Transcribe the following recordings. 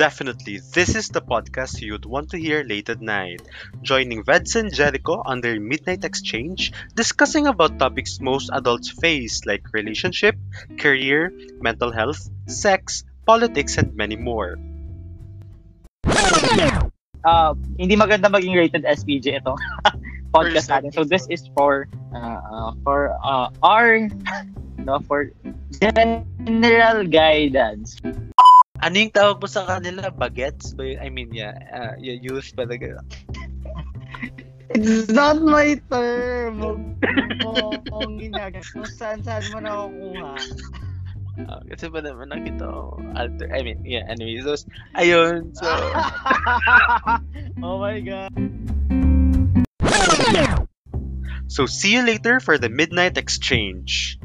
definitely, this is the podcast you'd want to hear late at night. Joining Veds and Jericho on their Midnight Exchange, discussing about topics most adults face like relationship, career, mental health, sex, politics, and many more. Uh, hindi maganda maging rated SPJ ito. podcast natin. So this is for uh, for uh, our no for general guidance. Ano yung tawag mo sa kanila? Bagets? Ba I mean, yeah, uh, yeah youth talaga. It's not my term. Huwag mo ginagas kung saan-saan mo nakukuha. Uh, kasi ba naman nakita ko alter, I mean, yeah, anyway, so, ayun, so. oh my God. So see you later for the Midnight Exchange.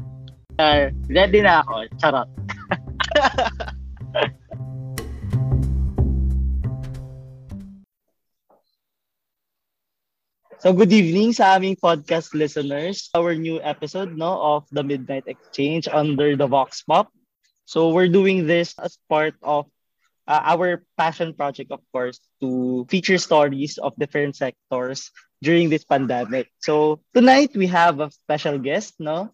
Uh, ready na ako. Charot. So good evening sa aming podcast listeners. Our new episode no of the Midnight Exchange under the Vox Pop. So we're doing this as part of uh, our passion project of course to feature stories of different sectors during this pandemic. So tonight we have a special guest no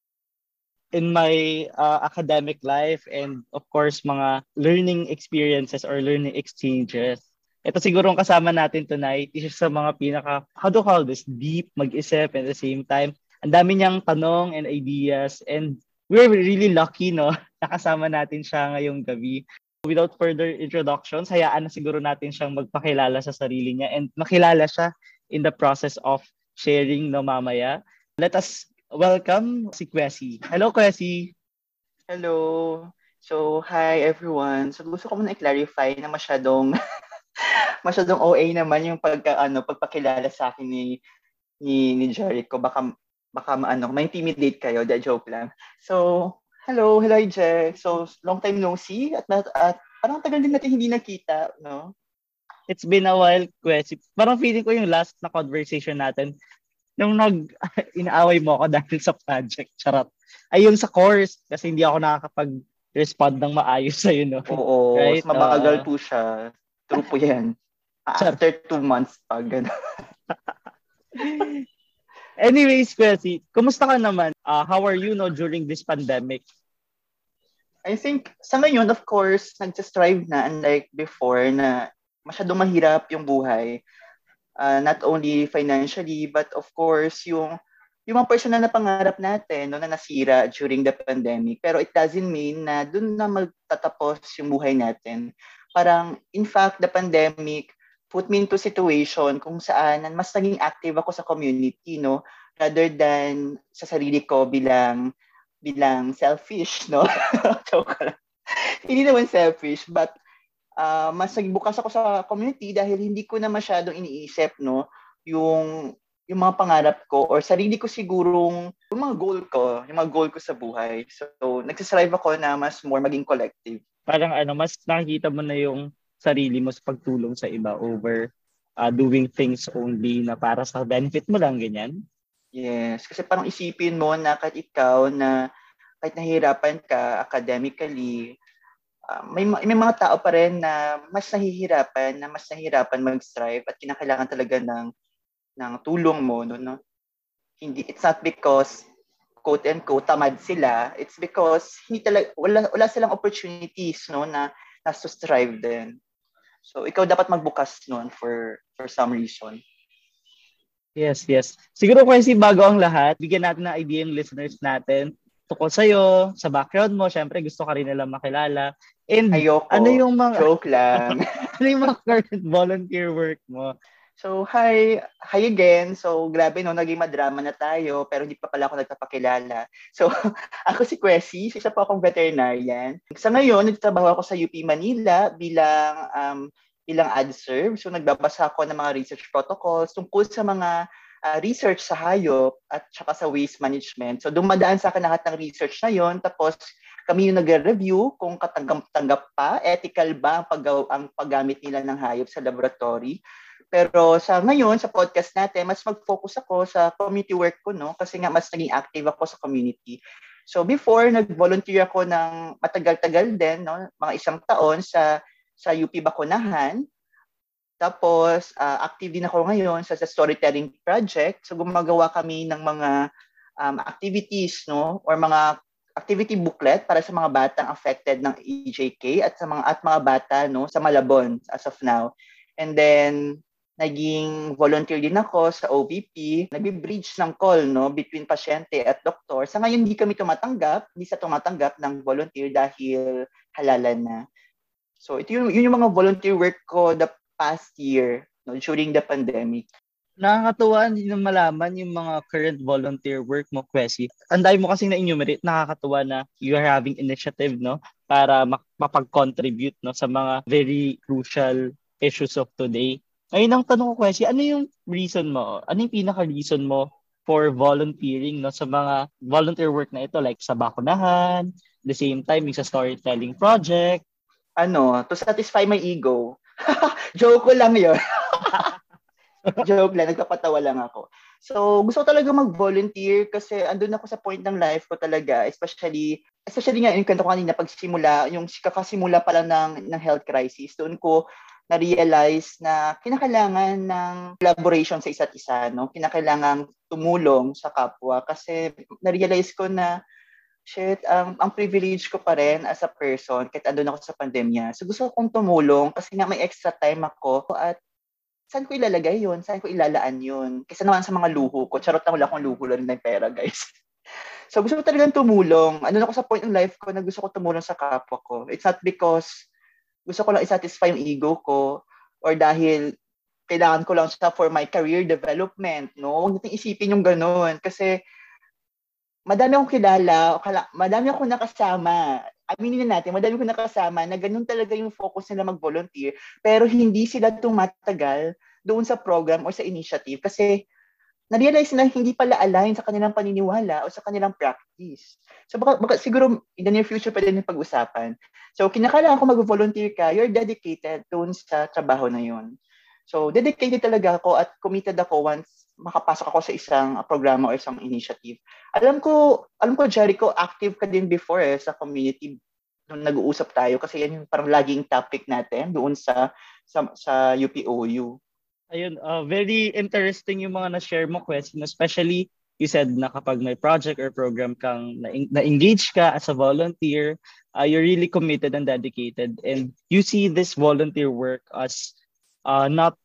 in my uh, academic life and of course mga learning experiences or learning exchanges ito siguro ang kasama natin tonight, isa sa mga pinaka, how to call this, deep, mag-isip at the same time. Ang dami niyang tanong and ideas and we're really lucky, no? Nakasama natin siya ngayong gabi. Without further introductions, hayaan na siguro natin siyang magpakilala sa sarili niya and makilala siya in the process of sharing no mamaya. Let us welcome si Kwesi. Hello, Kwesi. Hello. So, hi everyone. So, gusto ko muna i-clarify na masyadong masyadong OA naman yung pagka ano pagpakilala sa akin ni ni ni Jericho. Baka baka ano ma-intimidate kayo. Da joke lang. So hello hello Jer. So long time no see. At, at parang tagal din natin hindi nakita no? It's been a while question parang feeling ko yung last na conversation natin nung nag inaaway mo ako dahil sa project. Charot. Ayun sa course kasi hindi ako nakakapag respond ng maayos sa you know oo right? mabagal uh, po siya True po yan. After two months pa, gano'n. Anyways, Kwesi, kumusta ka naman? Uh, how are you no during this pandemic? I think sa ngayon, of course, nag-strive na unlike before na masyadong mahirap yung buhay. Uh, not only financially, but of course, yung yung mga personal na pangarap natin no, na nasira during the pandemic. Pero it doesn't mean na doon na magtatapos yung buhay natin parang in fact the pandemic put me into situation kung saan mas naging active ako sa community no? Rather than sa sarili ko bilang bilang selfish no? Joke lang. Hindi naman selfish but uh, mas nagbukas ako sa community dahil hindi ko na masyadong iniisip no? Yung yung mga pangarap ko or sarili ko sigurong yung mga goal ko, yung mga goal ko sa buhay. So, nagsistrive ako na mas more maging collective parang ano, mas nakikita mo na yung sarili mo sa pagtulong sa iba over uh, doing things only na para sa benefit mo lang, ganyan? Yes, kasi parang isipin mo na kahit ikaw na kahit nahihirapan ka academically, uh, may, may mga tao pa rin na mas nahihirapan, na mas nahihirapan mag-strive at kinakailangan talaga ng ng tulong mo no, no. Hindi it's not because quote and quote tamad sila, it's because hindi talaga wala wala silang opportunities no na na to strive din. So ikaw dapat magbukas noon for for some reason. Yes, yes. Siguro kasi bago ang lahat, bigyan natin ng idea yung listeners natin tungkol sa'yo, sa background mo, syempre gusto ka rin nila makilala. And Ayoko. ano yung mga... Joke lang. ano yung mga current volunteer work mo? So, hi, hi again. So, grabe no, naging madrama na tayo, pero hindi pa pala ako nagpapakilala. So, ako si Kwesi, isa pa akong veterinarian. Sa ngayon, nagtatrabaho ako sa UP Manila bilang um, bilang adserve. So, nagbabasa ako ng mga research protocols tungkol sa mga uh, research sa hayop at saka sa waste management. So, dumadaan sa akin lahat ng research na yon. Tapos, kami yung nagre-review kung katanggap-tanggap pa, ethical ba ang, pag ang paggamit nila ng hayop sa laboratory. Pero sa ngayon, sa podcast natin, mas mag-focus ako sa community work ko, no? Kasi nga mas naging active ako sa community. So before, nag-volunteer ako ng matagal-tagal din, no? Mga isang taon sa sa UP Bakunahan. Tapos, uh, active din ako ngayon sa, sa storytelling project. So, gumagawa kami ng mga um, activities, no? Or mga activity booklet para sa mga batang affected ng EJK at sa mga at mga bata no sa Malabon as of now. And then naging volunteer din ako sa OVP, nagbi-bridge ng call no between pasyente at doktor. Sa ngayon hindi kami tumatanggap, hindi sa tumatanggap ng volunteer dahil halalan na. So ito yung, yun yung mga volunteer work ko the past year no, during the pandemic. Nakakatuwa din malaman yung mga current volunteer work mo, Kwesi. Ang dami mo kasing na-enumerate, nakakatuwa na you are having initiative, no? Para mapag-contribute, no? Sa mga very crucial issues of today. Ngayon ang tanong ko, Kwesi, ano yung reason mo? Ano yung pinaka-reason mo for volunteering, no? Sa mga volunteer work na ito, like sa bakunahan, the same time, yung sa storytelling project. Ano, to satisfy my ego. Joke ko lang yun. Joke lang, nagpapatawa lang ako. So, gusto ko talaga mag-volunteer kasi andun ako sa point ng life ko talaga, especially, especially nga, yung kwento ko kanina, pagsimula, yung kakasimula pala ng, ng health crisis, doon ko na-realize na kinakailangan ng collaboration sa isa't isa, no? Kinakailangan tumulong sa kapwa kasi na-realize ko na shit, ang, ang privilege ko pa rin as a person kahit andun ako sa pandemya. So gusto kong tumulong kasi nga may extra time ako at saan ko ilalagay yun? Saan ko ilalaan yun? Kasi naman sa mga luho ko. Charot na wala akong luho lang ng pera, guys. so gusto ko talagang tumulong. Ano na ako sa point ng life ko na gusto ko tumulong sa kapwa ko. It's not because gusto ko lang isatisfy yung ego ko or dahil kailangan ko lang siya for my career development, no? Huwag natin isipin yung ganun. Kasi madami akong kilala, madami akong nakasama. Aminin na natin, madami akong nakasama na ganun talaga yung focus nila mag-volunteer, pero hindi sila tumatagal doon sa program o sa initiative kasi na-realize na hindi pala align sa kanilang paniniwala o sa kanilang practice. So baka, baka siguro in the near future pwede din pag-usapan. So kinakailangan ko mag-volunteer ka, you're dedicated doon sa trabaho na yun. So dedicated talaga ako at committed ako once makapasok ako sa isang programa o isang initiative. Alam ko, alam ko Jericho, active ka din before eh, sa community nung nag-uusap tayo kasi yan yung parang laging topic natin doon sa sa, sa UPOU. Ayun, uh, very interesting yung mga na-share mo question, especially you said na kapag may project or program kang na-engage ka as a volunteer, uh, you're really committed and dedicated. And you see this volunteer work as uh, not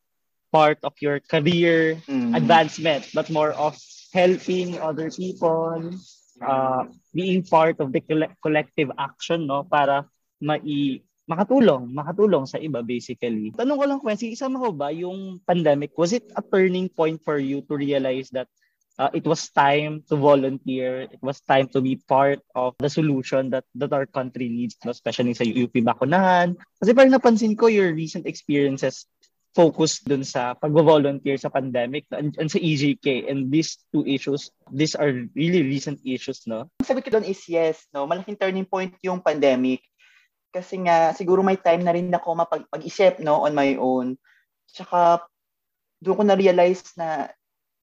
part of your career mm. advancement, but more of helping other people, uh, being part of the collective action, no, para mai makatulong, makatulong sa iba basically. Tanong ko lang, Quincy, isama ko ba yung pandemic? Was it a turning point for you to realize that uh, it was time to volunteer, it was time to be part of the solution that that our country needs, no? especially sa UP Bakunahan. Kasi parang napansin ko your recent experiences focus dun sa pag-volunteer sa pandemic and, and sa EJK and these two issues, these are really recent issues, no? Sabi ko doon is yes, no? Malaking turning point yung pandemic. Kasi nga, siguro may time na rin ako mapag-isip, no, on my own. Tsaka, doon ko na-realize na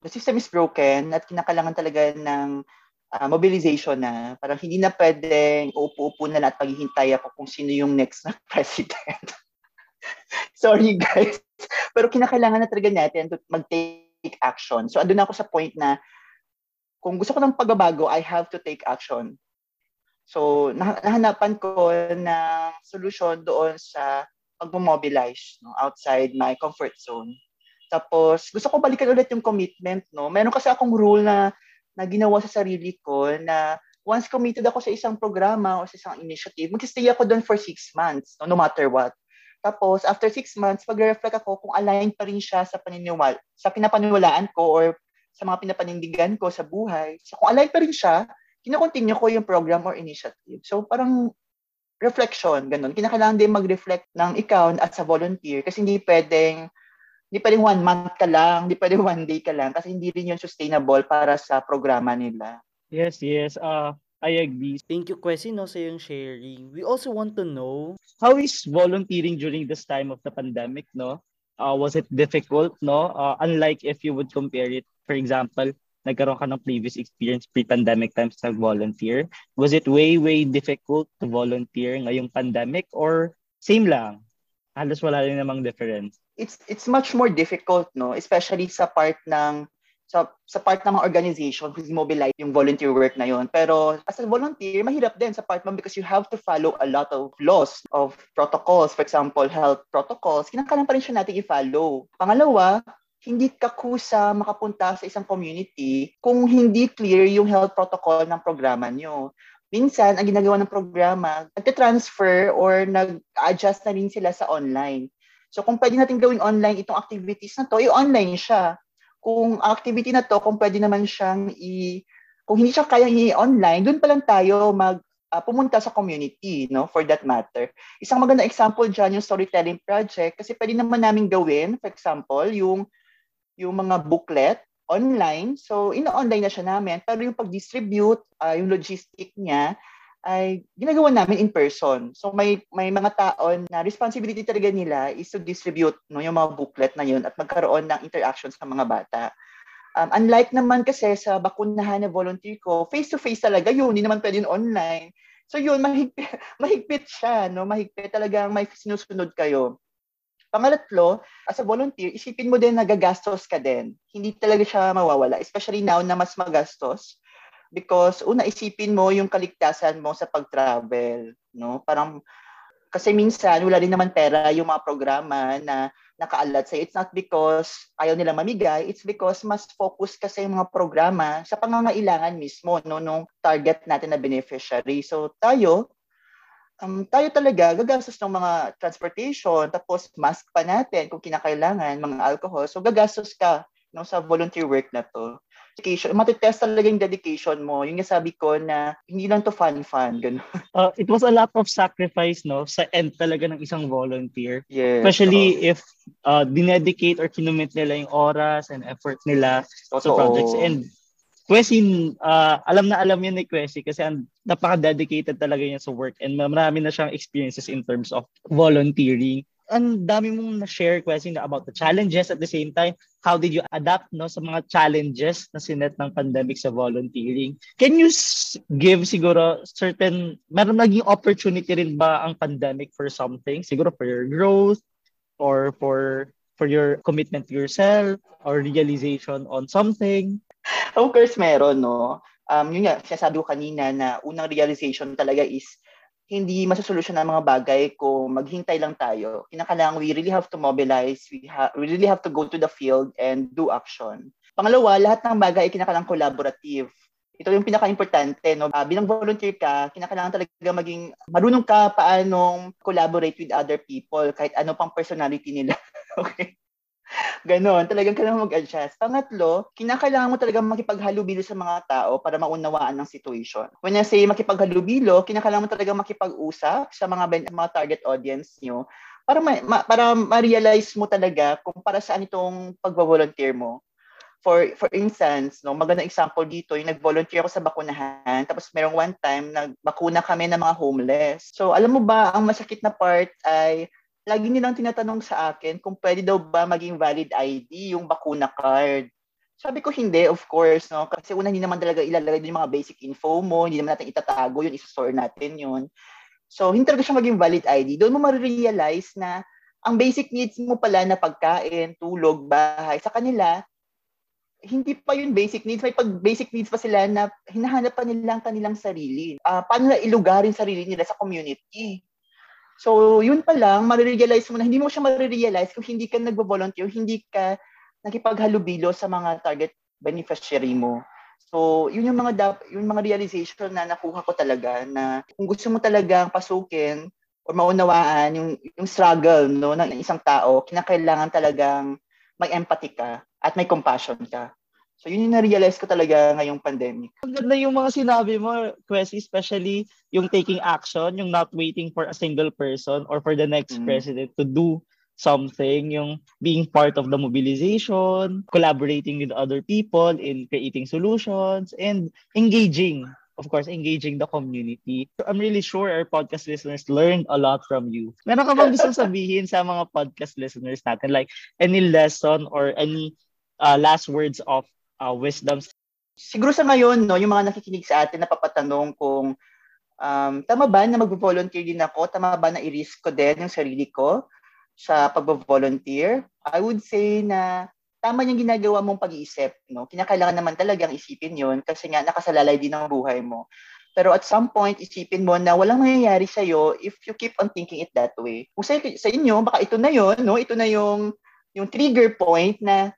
the system is broken at kinakailangan talaga ng uh, mobilization na. Parang hindi na pwedeng uupo-upo na lang at paghihintay ako kung sino yung next na president. Sorry guys. Pero kinakailangan na talaga natin to mag-take action. So andun ako sa point na kung gusto ko ng pagbabago, I have to take action. So nahanapan ko ng solution doon sa pag-mobilize no, outside my comfort zone. Tapos gusto ko balikan ulit yung commitment. No? Meron kasi akong rule na, na ginawa sa sarili ko na once committed ako sa isang programa o sa isang initiative, mag-stay ako doon for six months, no, no matter what. Tapos, after six months, pag-reflect ako kung aligned pa rin siya sa paniniwala, sa pinapaniwalaan ko or sa mga pinapanindigan ko sa buhay. So, kung aligned pa rin siya, kinocontinue ko yung program or initiative. So, parang reflection, ganun. Kinakailangan din mag-reflect ng ikaw as a volunteer kasi hindi pwedeng hindi pwedeng one month ka lang, hindi pwedeng one day ka lang kasi hindi rin yun sustainable para sa programa nila. Yes, yes. Uh, I agree. Thank you, Kwesi, no, sa yung sharing. We also want to know how is volunteering during this time of the pandemic, no? Uh, was it difficult, no? Uh, unlike if you would compare it, for example, nagkaroon ka ng previous experience pre-pandemic times na volunteer. Was it way, way difficult to volunteer ngayong pandemic or same lang? halos wala rin namang difference. It's it's much more difficult, no? Especially sa part ng sa, sa part ng mga organization who's mobilize yung volunteer work na yon. Pero as a volunteer, mahirap din sa part mo because you have to follow a lot of laws, of protocols. For example, health protocols. Kinakailangan pa rin siya natin i-follow. Pangalawa, hindi ka kusa makapunta sa isang community kung hindi clear yung health protocol ng programa nyo. Minsan, ang ginagawa ng programa, nagte-transfer or nag-adjust na rin sila sa online. So kung pwede natin gawin online itong activities na to, i-online siya kung activity na to, kung pwede naman siyang i kung hindi siya kaya i-online, doon pa lang tayo mag uh, pumunta sa community, no, for that matter. Isang maganda example diyan yung storytelling project kasi pwede naman namin gawin, for example, yung yung mga booklet online. So, ino-online na siya namin. Pero yung pag-distribute, uh, yung logistic niya, ay ginagawa namin in person. So may may mga taon na responsibility talaga nila is to distribute no yung mga booklet na yun at magkaroon ng interactions ng mga bata. Um, unlike naman kasi sa bakunahan na volunteer ko, face-to-face talaga yun, hindi naman pwede online. So yun, mahigpit, mahigpit siya, no? mahigpit talagang may sinusunod kayo. Pangalatlo, as a volunteer, isipin mo din na gagastos ka din. Hindi talaga siya mawawala, especially now na mas magastos because una isipin mo yung kaligtasan mo sa pag-travel, no? Parang kasi minsan wala din naman pera yung mga programa na nakaalat sa It's not because ayaw nila mamigay, it's because mas focus kasi yung mga programa sa pangangailangan mismo no nung target natin na beneficiary. So tayo um, tayo talaga gagastos ng mga transportation tapos mask pa natin kung kinakailangan, mga alcohol. So gagastos ka no sa volunteer work na to dedication, matitest talaga yung dedication mo. Yung sabi ko na hindi lang to fun-fun, gano'n. Uh, it was a lot of sacrifice, no, sa end talaga ng isang volunteer. Yes. Especially oh. if uh, dinedicate or kinumit nila yung oras and effort nila Totoo. sa projects. And Kwesi, uh, alam na alam yun ni Kwesi kasi ang napaka-dedicated talaga niya sa work and marami na siyang experiences in terms of volunteering. Ang dami mong na-share question about the challenges at the same time how did you adapt no sa mga challenges na sinet ng pandemic sa volunteering? Can you give siguro certain meron naging opportunity rin ba ang pandemic for something? Siguro for your growth or for for your commitment to yourself or realization on something of course meron no um yun nga sinasabi ko kanina na unang realization talaga is hindi masosolusyon ang mga bagay kung maghintay lang tayo. Kinakailangan we really have to mobilize, we, ha- we really have to go to the field and do action. Pangalawa, lahat ng bagay ay kinakailangan collaborative. Ito yung pinaka-importante. No? Uh, bilang volunteer ka, kinakailangan talaga maging marunong ka paanong collaborate with other people kahit ano pang personality nila. okay? Ganon, talagang kailangan mag-adjust. Pangatlo, kinakailangan mo talaga makipaghalubilo sa mga tao para maunawaan ng situation. When I say makipaghalubilo, kinakailangan mo talaga makipag-usap sa mga, mga target audience nyo para ma, ma, para ma-realize mo talaga kung para saan itong pagvo-volunteer mo. For for instance, no, magandang example dito, yung nag-volunteer ako sa bakunahan, tapos merong one time nagbakuna kami ng mga homeless. So, alam mo ba, ang masakit na part ay lagi nilang tinatanong sa akin kung pwede daw ba maging valid ID yung bakuna card. Sabi ko hindi, of course, no? Kasi una, hindi naman talaga ilalagay yung mga basic info mo, hindi naman natin itatago yun, isa-store natin yun. So, hindi talaga siya maging valid ID. Doon mo ma-realize na ang basic needs mo pala na pagkain, tulog, bahay, sa kanila, hindi pa yun basic needs. May pag basic needs pa sila na hinahanap pa nila ang kanilang sarili. Uh, paano na ilugarin sarili nila sa community? So, yun pa lang, marirealize mo na hindi mo siya marirealize kung hindi ka nagbo-volunteer, hindi ka nakipaghalubilo sa mga target beneficiary mo. So, yun yung mga yung mga realization na nakuha ko talaga na kung gusto mo talagang pasukin or maunawaan yung yung struggle no ng isang tao, kinakailangan talagang may empathy ka at may compassion ka. So yun yung na-realize ko talaga ngayong pandemic. Ang ganda yung mga sinabi mo, Kwesi, especially yung taking action, yung not waiting for a single person or for the next mm. president to do something, yung being part of the mobilization, collaborating with other people in creating solutions, and engaging, of course, engaging the community. I'm really sure our podcast listeners learned a lot from you. Meron ka bang gusto sabihin sa mga podcast listeners natin? Like, any lesson or any uh, last words of uh, wisdom. Siguro sa ngayon, no, yung mga nakikinig sa atin, napapatanong kung um, tama ba na mag-volunteer din ako? Tama ba na i-risk ko din yung sarili ko? sa pagbo-volunteer, I would say na tama yung ginagawa mong pag-iisip. No? Kinakailangan naman talagang isipin yon kasi nga nakasalalay din ang buhay mo. Pero at some point, isipin mo na walang mangyayari sa'yo if you keep on thinking it that way. Kung sa, sa inyo, baka ito na yon no? ito na yung, yung trigger point na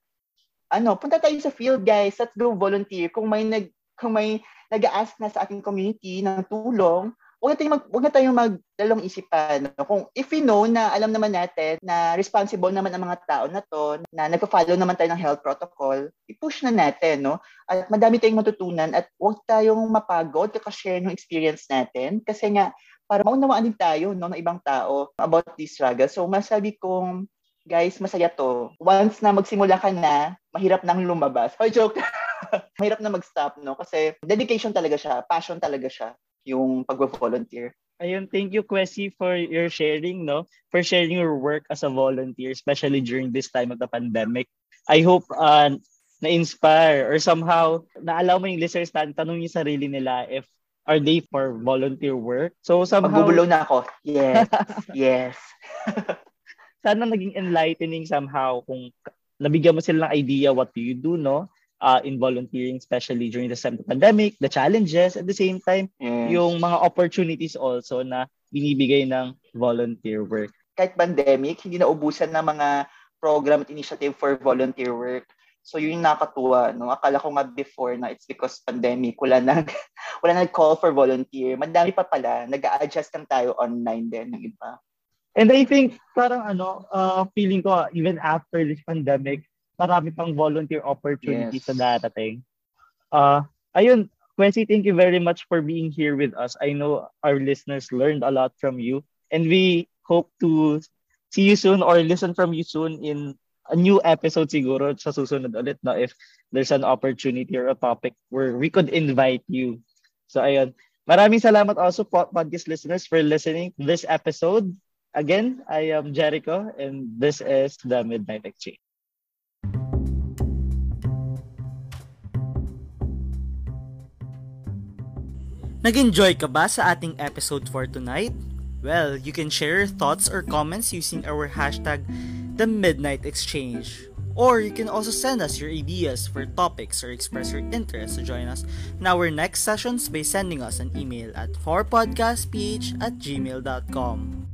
ano, punta tayo sa field guys, let's go volunteer. Kung may nag kung may nag-ask na sa ating community ng tulong, huwag na tayong, mag, huwag na tayong magdalong isipan. No? Kung if we know na alam naman natin na responsible naman ang mga tao na to, na nagpa-follow naman tayo ng health protocol, i-push na natin. No? At madami tayong matutunan at huwag tayong mapagod kakashare ng experience natin kasi nga para maunawaan din tayo no, ng ibang tao about this struggle. So masabi kong guys, masaya to. Once na magsimula ka na, mahirap nang lumabas. Hoy, joke! mahirap na mag-stop, no? Kasi dedication talaga siya, passion talaga siya yung pag-volunteer. Ayun, thank you, Kwesi, for your sharing, no? For sharing your work as a volunteer, especially during this time of the pandemic. I hope uh, na-inspire or somehow naalaw mo yung listeners na tanong yung sarili nila if are they for volunteer work. So somehow... Magbubulo na ako. Yes. yes. sana naging enlightening somehow kung nabigyan mo sila ng idea what do you do, no? uh, in volunteering, especially during the pandemic, the challenges, at the same time, yes. yung mga opportunities also na binibigay ng volunteer work. Kahit pandemic, hindi na ubusan ng mga program at initiative for volunteer work. So yun yung nakatuwa, no? Akala ko nga before na it's because pandemic, wala nag wala nag call for volunteer. Madami pa pala, nag-a-adjust lang tayo online din ng iba. And I think parang ano, uh, feeling ko even after this pandemic, marami pang volunteer opportunities yes. sa darating. Uh, ayun, Quincy, thank you very much for being here with us. I know our listeners learned a lot from you and we hope to see you soon or listen from you soon in a new episode siguro sa susunod ulit no if there's an opportunity or a topic where we could invite you. So ayun. Maraming salamat also po podcast listeners for listening to this episode. Again, I am Jericho and this is the Midnight Exchange. Nag-enjoy ka ba sa ating episode for tonight? Well, you can share your thoughts or comments using our hashtag The Midnight Exchange. Or you can also send us your ideas for topics or express your interest to join us in our next sessions by sending us an email at 4podcastph at gmail.com.